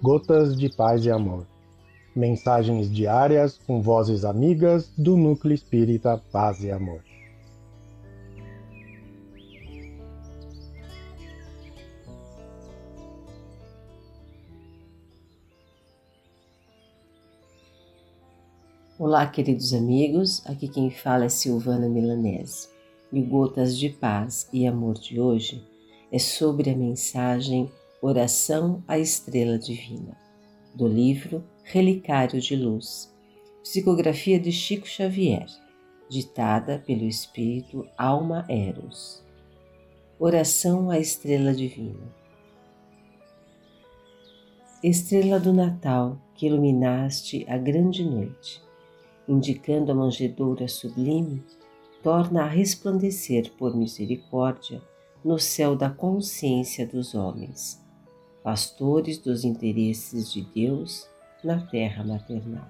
Gotas de Paz e Amor. Mensagens diárias com vozes amigas do Núcleo Espírita Paz e Amor. Olá, queridos amigos. Aqui quem fala é Silvana Milanese. E o Gotas de Paz e Amor de hoje é sobre a mensagem Oração à Estrela Divina, do livro Relicário de Luz, psicografia de Chico Xavier, ditada pelo Espírito Alma Eros. Oração à Estrela Divina. Estrela do Natal que iluminaste a grande noite, indicando a manjedoura sublime, torna a resplandecer por misericórdia no céu da consciência dos homens pastores dos interesses de Deus na terra maternal.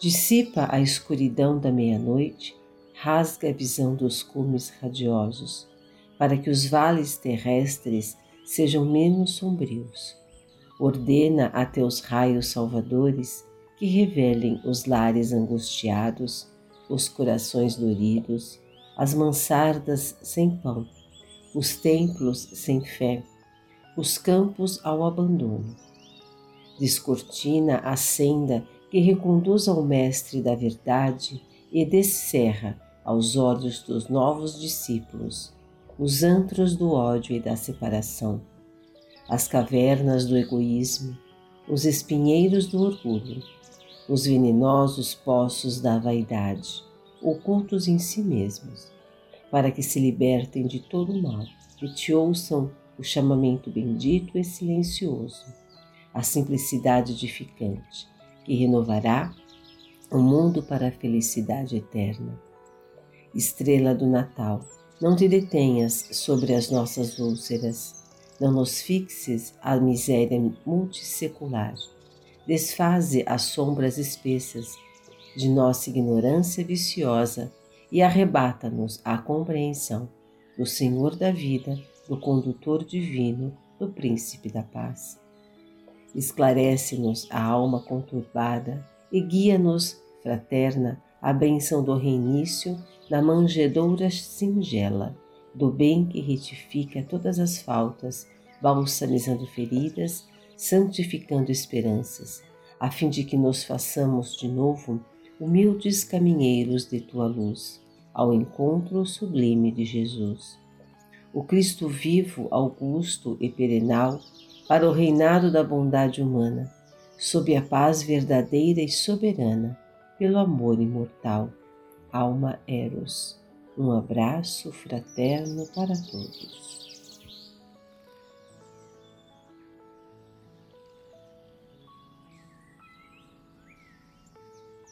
Dissipa a escuridão da meia-noite, rasga a visão dos cumes radiosos, para que os vales terrestres sejam menos sombrios. Ordena a teus raios salvadores que revelem os lares angustiados, os corações doridos, as mansardas sem pão os templos sem fé, os campos ao abandono. Descortina a senda que reconduz ao Mestre da Verdade e descerra aos olhos dos novos discípulos os antros do ódio e da separação, as cavernas do egoísmo, os espinheiros do orgulho, os venenosos poços da vaidade, ocultos em si mesmos para que se libertem de todo o mal e te ouçam o chamamento bendito e silencioso, a simplicidade edificante, que renovará o mundo para a felicidade eterna. Estrela do Natal, não te detenhas sobre as nossas úlceras, não nos fixes a miséria multissecular. Desfaze as sombras espessas de nossa ignorância viciosa e arrebata-nos a compreensão do Senhor da vida, do condutor divino, do príncipe da paz. Esclarece-nos a alma conturbada e guia-nos, fraterna, a bênção do reinício da manjedoura singela, do bem que retifica todas as faltas, balsamizando feridas, santificando esperanças, a fim de que nos façamos de novo humildes caminheiros de tua luz, ao encontro sublime de Jesus. O Cristo vivo, augusto e perenal, para o reinado da bondade humana, sob a paz verdadeira e soberana, pelo amor imortal. Alma Eros. Um abraço fraterno para todos.